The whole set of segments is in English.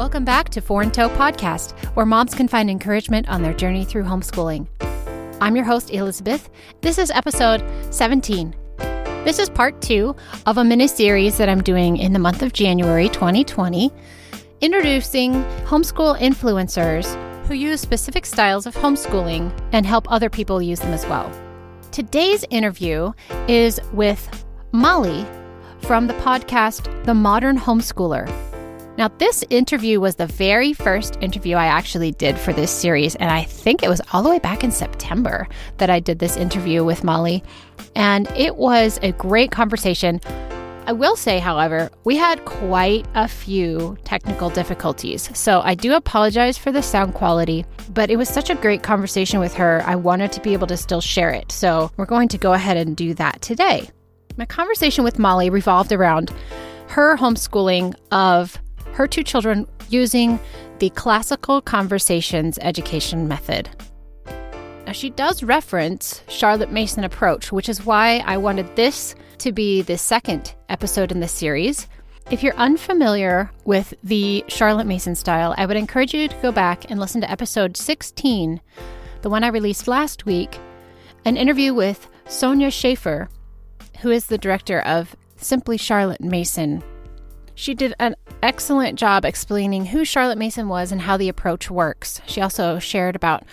Welcome back to Four in Tow Podcast, where moms can find encouragement on their journey through homeschooling. I'm your host, Elizabeth. This is episode 17. This is part two of a mini series that I'm doing in the month of January 2020, introducing homeschool influencers who use specific styles of homeschooling and help other people use them as well. Today's interview is with Molly from the podcast The Modern Homeschooler. Now, this interview was the very first interview I actually did for this series, and I think it was all the way back in September that I did this interview with Molly. And it was a great conversation. I will say, however, we had quite a few technical difficulties. So I do apologize for the sound quality, but it was such a great conversation with her. I wanted to be able to still share it. So we're going to go ahead and do that today. My conversation with Molly revolved around her homeschooling of her two children using the classical conversations education method. Now, she does reference Charlotte Mason approach, which is why I wanted this to be the second episode in this series. If you're unfamiliar with the Charlotte Mason style, I would encourage you to go back and listen to episode 16, the one I released last week, an interview with Sonya Shafer, who is the director of Simply Charlotte Mason she did an excellent job explaining who Charlotte Mason was and how the approach works. She also shared about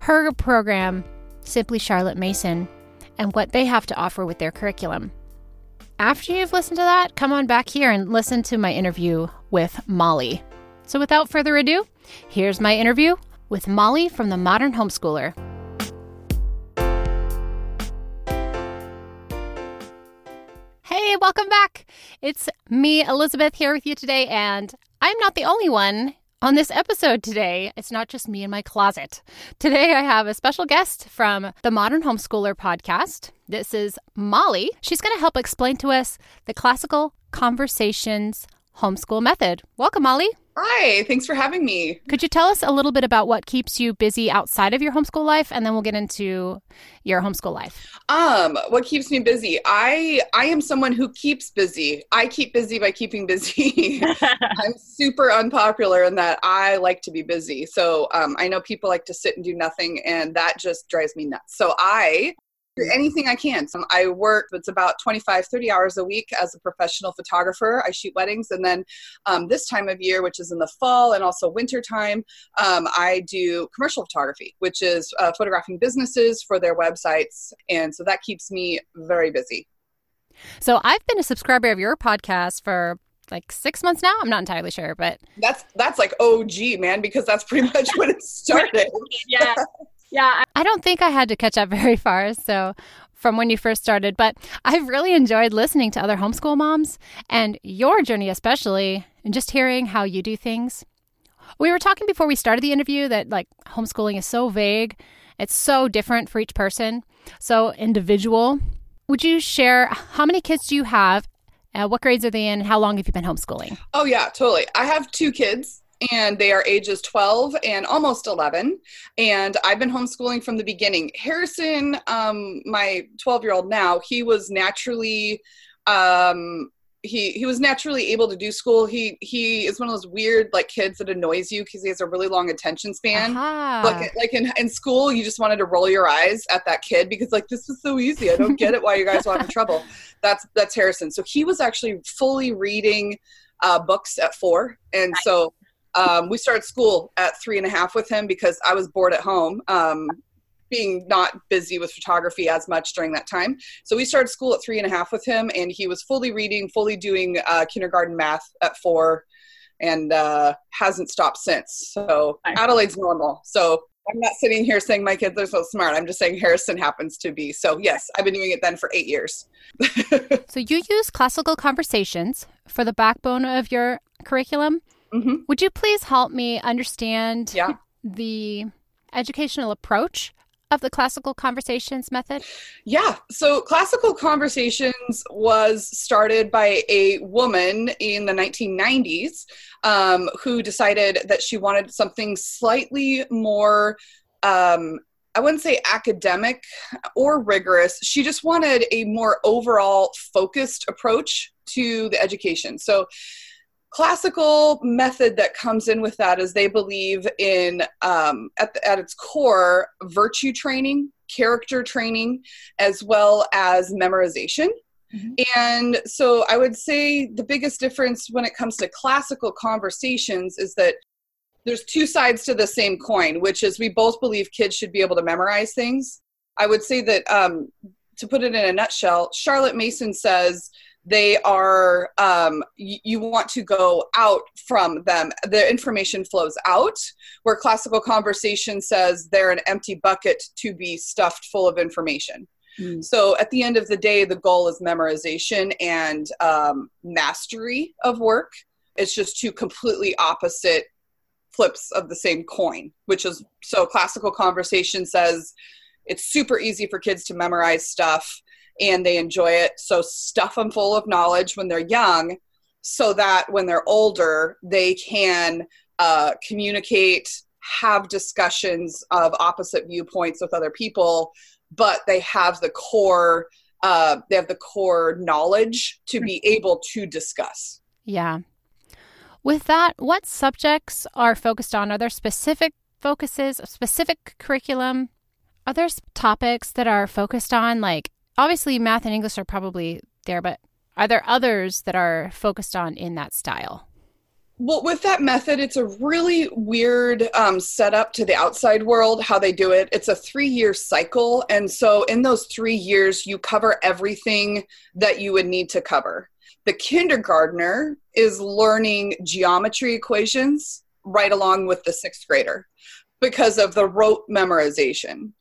her program, Simply Charlotte Mason, and what they have to offer with their curriculum. After you've listened to that, come on back here and listen to my interview with Molly. So, without further ado, here's my interview with Molly from the Modern Homeschooler. Welcome back. It's me, Elizabeth, here with you today, and I'm not the only one on this episode today. It's not just me in my closet. Today, I have a special guest from the Modern Homeschooler podcast. This is Molly. She's going to help explain to us the classical conversations homeschool method. Welcome, Molly. Hi, thanks for having me. Could you tell us a little bit about what keeps you busy outside of your homeschool life and then we'll get into your homeschool life. Um, what keeps me busy? I I am someone who keeps busy. I keep busy by keeping busy. I'm super unpopular in that I like to be busy. So, um, I know people like to sit and do nothing and that just drives me nuts. So, I anything I can. So I work, it's about 25, 30 hours a week as a professional photographer. I shoot weddings. And then um, this time of year, which is in the fall and also winter time, um, I do commercial photography, which is uh, photographing businesses for their websites. And so that keeps me very busy. So I've been a subscriber of your podcast for like six months now. I'm not entirely sure, but that's that's like OG man because that's pretty much when it started. yeah, yeah, I don't think I had to catch up very far. So, from when you first started, but I've really enjoyed listening to other homeschool moms and your journey, especially, and just hearing how you do things. We were talking before we started the interview that like homeschooling is so vague, it's so different for each person, so individual. Would you share how many kids do you have? Uh, what grades are they in? And How long have you been homeschooling? Oh, yeah, totally. I have two kids and they are ages 12 and almost 11 and i've been homeschooling from the beginning harrison um, my 12 year old now he was naturally um, he he was naturally able to do school. He he is one of those weird like kids that annoys you because he has a really long attention span. Uh-huh. Like like in, in school, you just wanted to roll your eyes at that kid because like this is so easy. I don't get it why you guys are having trouble. That's that's Harrison. So he was actually fully reading uh, books at four, and nice. so um, we started school at three and a half with him because I was bored at home, um, being not busy with photography as much during that time. So we started school at three and a half with him, and he was fully reading, fully doing uh, kindergarten math at four, and uh, hasn't stopped since. So Adelaide's normal. So I'm not sitting here saying my kids are so smart. I'm just saying Harrison happens to be. So, yes, I've been doing it then for eight years. so, you use classical conversations for the backbone of your curriculum. Mm-hmm. Would you please help me understand yeah. the educational approach of the classical conversations method? Yeah. So, classical conversations was started by a woman in the 1990s um, who decided that she wanted something slightly more. Um, I wouldn't say academic or rigorous. She just wanted a more overall focused approach to the education. So, classical method that comes in with that is they believe in um, at, the, at its core virtue training character training as well as memorization mm-hmm. and so i would say the biggest difference when it comes to classical conversations is that there's two sides to the same coin which is we both believe kids should be able to memorize things i would say that um, to put it in a nutshell charlotte mason says they are um, you, you want to go out from them. The information flows out where classical conversation says they're an empty bucket to be stuffed full of information. Mm. so at the end of the day the goal is memorization and um, mastery of work. It's just two completely opposite flips of the same coin which is so classical conversation says it's super easy for kids to memorize stuff and they enjoy it. So stuff them full of knowledge when they're young so that when they're older, they can uh, communicate, have discussions of opposite viewpoints with other people, but they have the core. Uh, they have the core knowledge to be able to discuss. Yeah. With that, what subjects are focused on? Are there specific focuses, specific curriculum? Are there topics that are focused on, like obviously math and English are probably there, but are there others that are focused on in that style? Well, with that method, it's a really weird um, setup to the outside world, how they do it. It's a three year cycle. And so, in those three years, you cover everything that you would need to cover. The kindergartner is learning geometry equations right along with the sixth grader because of the rote memorization.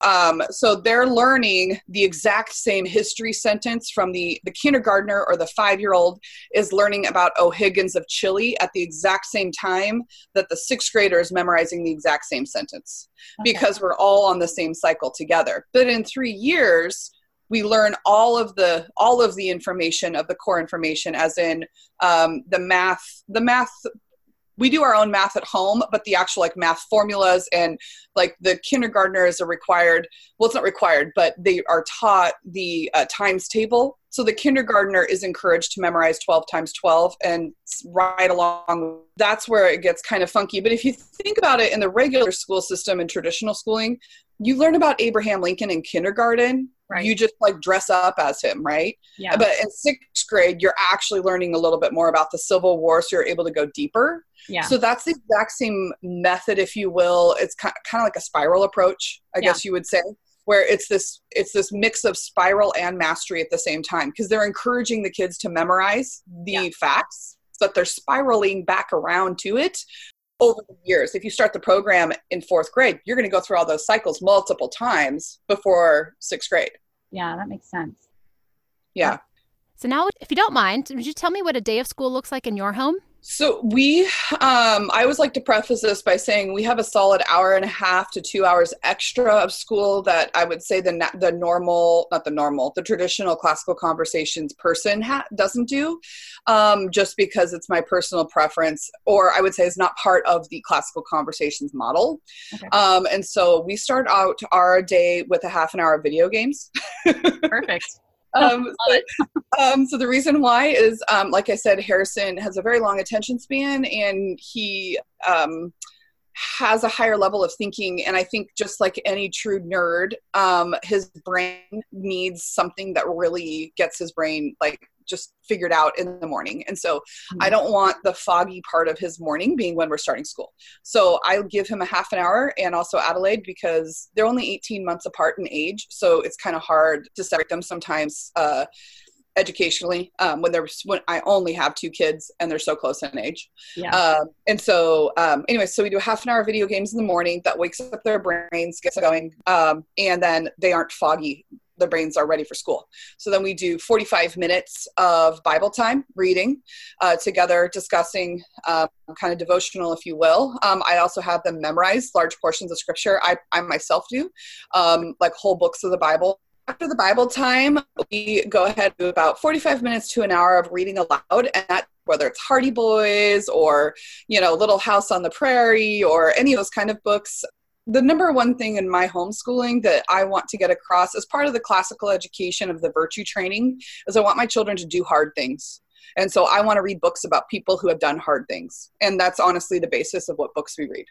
Um, so they're learning the exact same history sentence from the, the kindergartner or the five year old is learning about O'Higgins of Chile at the exact same time that the sixth grader is memorizing the exact same sentence okay. because we're all on the same cycle together. But in three years, we learn all of the all of the information of the core information as in um, the math the math we do our own math at home, but the actual like math formulas and like the kindergartners are required. Well, it's not required, but they are taught the uh, times table. So the kindergartner is encouraged to memorize 12 times 12 and right along. That's where it gets kind of funky. But if you think about it in the regular school system and traditional schooling, you learn about Abraham Lincoln in kindergarten Right. You just like dress up as him, right? Yeah. But in sixth grade, you're actually learning a little bit more about the Civil War, so you're able to go deeper. Yeah. So that's the exact same method, if you will. It's kind of like a spiral approach, I yeah. guess you would say, where it's this it's this mix of spiral and mastery at the same time because they're encouraging the kids to memorize the yeah. facts, but they're spiraling back around to it over the years. If you start the program in fourth grade, you're going to go through all those cycles multiple times before sixth grade. Yeah, that makes sense. Yeah. So now, if you don't mind, would you tell me what a day of school looks like in your home? So we, um, I always like to preface this by saying we have a solid hour and a half to two hours extra of school that I would say the the normal, not the normal, the traditional classical conversations person ha- doesn't do, um, just because it's my personal preference, or I would say is not part of the classical conversations model. Okay. Um, and so we start out our day with a half an hour of video games. Perfect. Um, so, um, so, the reason why is, um, like I said, Harrison has a very long attention span, and he um, has a higher level of thinking. And I think, just like any true nerd, um, his brain needs something that really gets his brain like just figured out in the morning. And so mm-hmm. I don't want the foggy part of his morning being when we're starting school. So I'll give him a half an hour and also Adelaide because they're only 18 months apart in age. So it's kind of hard to separate them sometimes. Uh, educationally um, when there's when I only have two kids and they're so close in age. Yeah. Um, and so um, anyway, so we do a half an hour video games in the morning that wakes up their brains, gets going, um, and then they aren't foggy their brains are ready for school. So then we do 45 minutes of Bible time reading uh, together, discussing um, kind of devotional, if you will. Um, I also have them memorize large portions of scripture. I, I myself do, um, like whole books of the Bible. After the Bible time, we go ahead to about 45 minutes to an hour of reading aloud, and that whether it's Hardy Boys or you know Little House on the Prairie or any of those kind of books the number one thing in my homeschooling that I want to get across as part of the classical education of the virtue training is I want my children to do hard things. And so I want to read books about people who have done hard things. And that's honestly the basis of what books we read.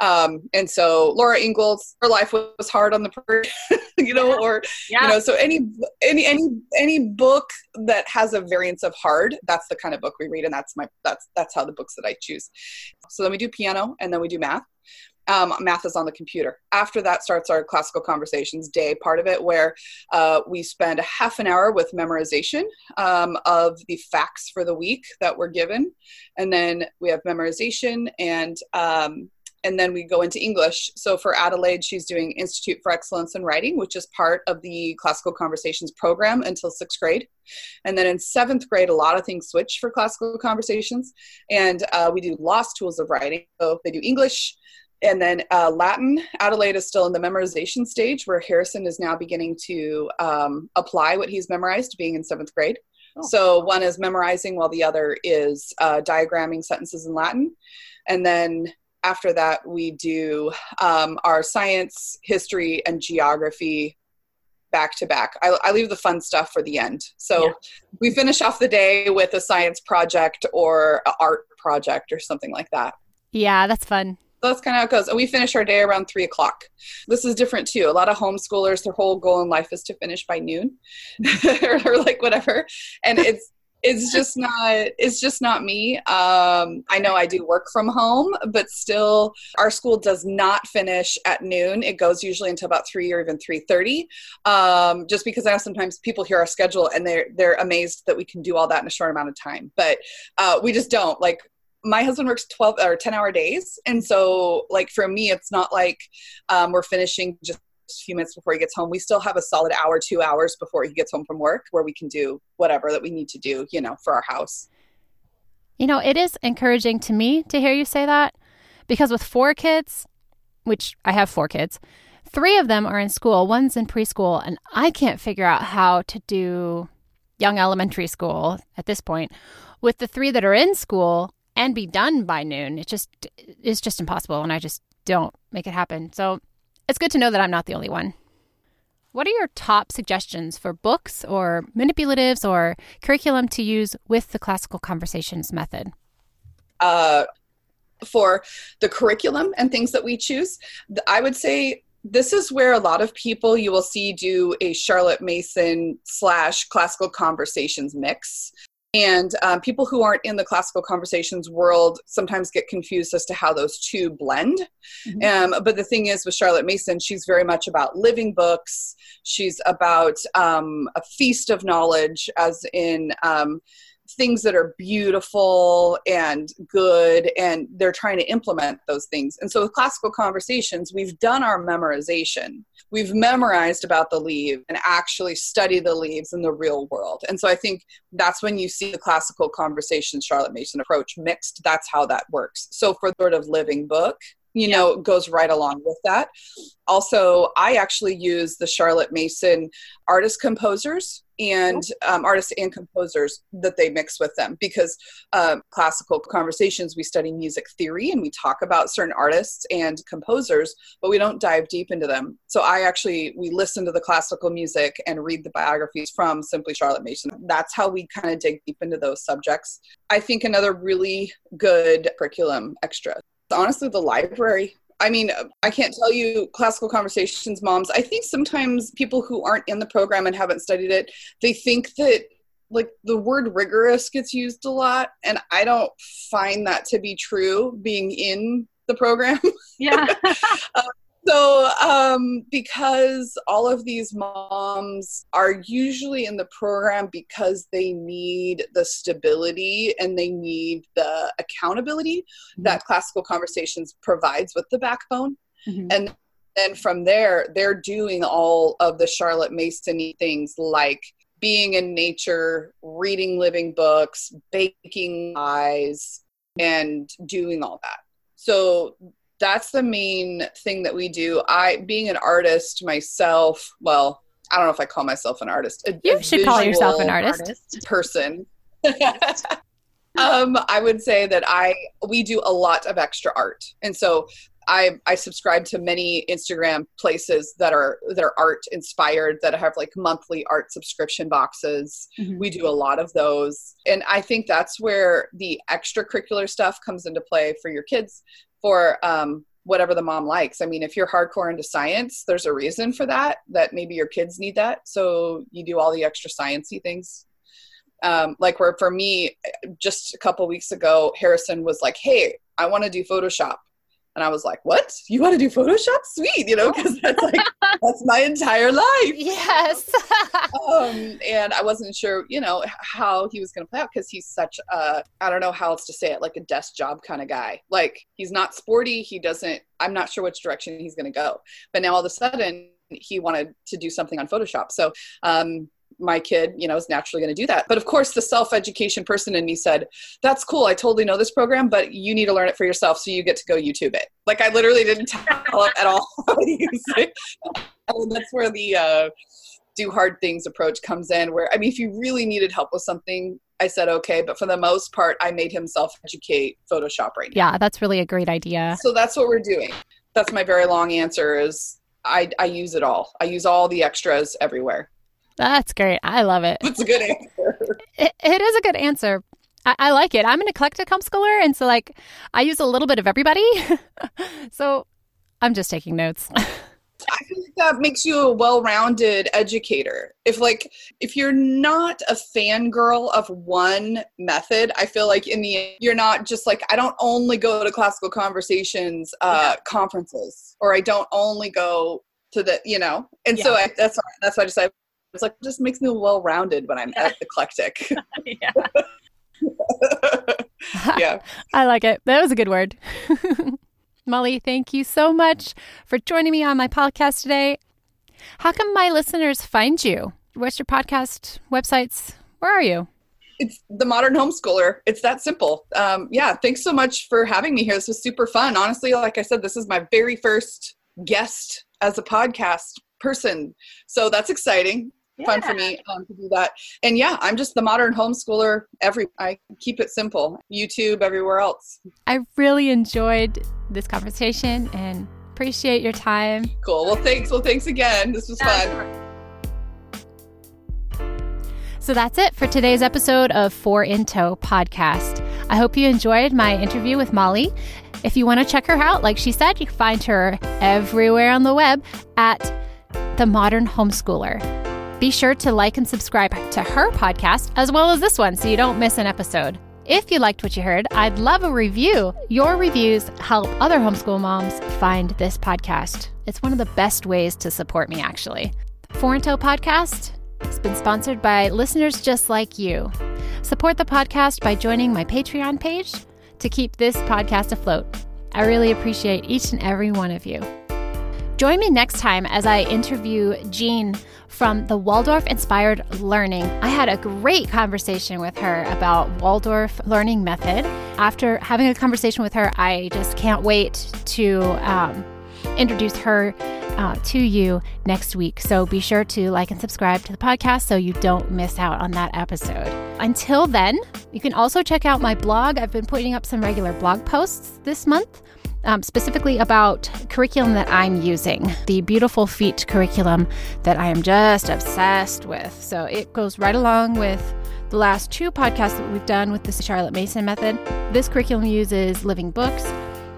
Um, and so Laura Ingalls, her life was hard on the prairie, you know, or, yeah. you know, so any, any, any, any book that has a variance of hard, that's the kind of book we read. And that's my, that's, that's how the books that I choose. So then we do piano and then we do math um, math is on the computer. After that starts our classical conversations day part of it, where uh, we spend a half an hour with memorization um, of the facts for the week that we're given, and then we have memorization and um, and then we go into English. So for Adelaide, she's doing Institute for Excellence in Writing, which is part of the Classical Conversations program until sixth grade. And then in seventh grade, a lot of things switch for Classical Conversations, and uh, we do lost tools of writing. So they do English, and then uh, Latin, Adelaide is still in the memorization stage where Harrison is now beginning to um, apply what he's memorized, being in seventh grade. Oh. So one is memorizing while the other is uh, diagramming sentences in Latin. And then after that, we do um, our science, history, and geography back to back. I, I, leave the fun stuff for the end. So yeah. we finish off the day with a science project or an art project or something like that. Yeah, that's fun that's kind of how it goes. And we finish our day around three o'clock. This is different too. A lot of homeschoolers, their whole goal in life is to finish by noon or, like whatever. And it's, it's just not, it's just not me. Um, I know I do work from home, but still our school does not finish at noon. It goes usually until about three or even 3.30. Um, just because I know sometimes people hear our schedule and they're, they're amazed that we can do all that in a short amount of time, but uh, we just don't like my husband works 12 or 10 hour days. And so like for me it's not like um, we're finishing just a few minutes before he gets home. We still have a solid hour two hours before he gets home from work where we can do whatever that we need to do you know for our house. You know it is encouraging to me to hear you say that because with four kids which i have four kids three of them are in school one's in preschool and i can't figure out how to do young elementary school at this point. With the three that are in school and be done by noon. It just is just impossible, and I just don't make it happen. So it's good to know that I'm not the only one. What are your top suggestions for books or manipulatives or curriculum to use with the classical conversations method? Uh, for the curriculum and things that we choose, I would say this is where a lot of people you will see do a Charlotte Mason slash classical conversations mix. And um, people who aren't in the classical conversations world sometimes get confused as to how those two blend. Mm-hmm. Um, but the thing is, with Charlotte Mason, she's very much about living books. She's about um, a feast of knowledge, as in um, things that are beautiful and good and they're trying to implement those things. And so with classical conversations we've done our memorization. We've memorized about the leaves and actually study the leaves in the real world. And so i think that's when you see the classical conversations charlotte mason approach mixed that's how that works. So for sort of living book you know yeah. goes right along with that. Also i actually use the charlotte mason artist composers and um, artists and composers that they mix with them because um, classical conversations we study music theory and we talk about certain artists and composers but we don't dive deep into them. So i actually we listen to the classical music and read the biographies from simply charlotte mason. That's how we kind of dig deep into those subjects. I think another really good curriculum extra honestly the library I mean, I can't tell you classical conversations moms. I think sometimes people who aren't in the program and haven't studied it, they think that like the word rigorous gets used a lot and I don't find that to be true being in the program. Yeah. uh, so, um, because all of these moms are usually in the program because they need the stability and they need the accountability mm-hmm. that classical conversations provides with the backbone. Mm-hmm. And then from there, they're doing all of the Charlotte Mason things like being in nature, reading living books, baking pies, and doing all that. So that's the main thing that we do. I, being an artist myself, well, I don't know if I call myself an artist. A, you a should call yourself an artist. Person. um, I would say that I we do a lot of extra art, and so I I subscribe to many Instagram places that are that are art inspired that have like monthly art subscription boxes. Mm-hmm. We do a lot of those, and I think that's where the extracurricular stuff comes into play for your kids for um, whatever the mom likes. I mean, if you're hardcore into science, there's a reason for that. That maybe your kids need that, so you do all the extra sciency things um, like where for me just a couple weeks ago harrison was like hey i want to do photoshop and i was like what? You want to do photoshop? Sweet you know because that's like that's my entire life. Yes. Um, and i wasn't sure you know how he was going to play out because he's such a i don't know how else to say it like a desk job kind of guy. Like he's not sporty he doesn't i'm not sure which direction he's going to go. But now all of a sudden he wanted to do something on photoshop. So um, my kid, you know, is naturally going to do that. But of course, the self education person in me said, That's cool. I totally know this program, but you need to learn it for yourself. So you get to go YouTube it. Like, I literally didn't tell him at all how to use it. And that's where the uh, do hard things approach comes in, where, I mean, if you really needed help with something, I said, okay. But for the most part, I made him self educate Photoshop right now. Yeah, that's really a great idea. So that's what we're doing. That's my very long answer is I, I use it all. I use all the extras everywhere. That's great. I love it. It's a good answer. It, it is a good answer. I, I, like it. I'm an eclectic homeschooler, and so like I use a little bit of everybody. so I'm just taking notes. I feel like that makes you a well-rounded educator. If like if you're not a fangirl of one method, I feel like in the you're not just like I don't only go to classical conversations uh, yeah. conferences, or I don't only go to the you know. And yeah. so I, that's that's why I decided it's like it just makes me well rounded when I'm yeah. eclectic. yeah. yeah. I like it. That was a good word. Molly, thank you so much for joining me on my podcast today. How can my listeners find you? What's your podcast websites? Where are you? It's the modern homeschooler. It's that simple. Um, yeah, thanks so much for having me here. This was super fun. Honestly, like I said, this is my very first guest as a podcast person. So that's exciting yeah. fun for me um, to do that. And yeah, I'm just the modern homeschooler. Every I keep it simple. YouTube, everywhere else. I really enjoyed this conversation and appreciate your time. Cool. Well, thanks. Well, thanks again. This was fun. So that's it for today's episode of Four in Tow podcast. I hope you enjoyed my interview with Molly. If you want to check her out, like she said, you can find her everywhere on the web at The Modern Homeschooler. Be sure to like and subscribe to her podcast as well as this one so you don't miss an episode. If you liked what you heard, I'd love a review. Your reviews help other homeschool moms find this podcast. It's one of the best ways to support me, actually. Tow Podcast has been sponsored by listeners just like you. Support the podcast by joining my Patreon page to keep this podcast afloat. I really appreciate each and every one of you. Join me next time as I interview Jean from the Waldorf Inspired Learning. I had a great conversation with her about Waldorf Learning Method. After having a conversation with her, I just can't wait to um, introduce her uh, to you next week. So be sure to like and subscribe to the podcast so you don't miss out on that episode. Until then, you can also check out my blog. I've been putting up some regular blog posts this month um, specifically about curriculum that I'm using, the Beautiful Feet curriculum that I am just obsessed with. So it goes right along with the last two podcasts that we've done with the Charlotte Mason method. This curriculum uses living books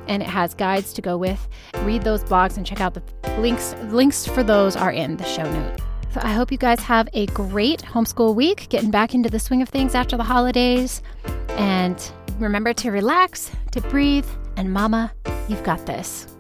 and it has guides to go with. Read those blogs and check out the links. Links for those are in the show note. So I hope you guys have a great homeschool week, getting back into the swing of things after the holidays. And remember to relax, to breathe, and mama, you've got this.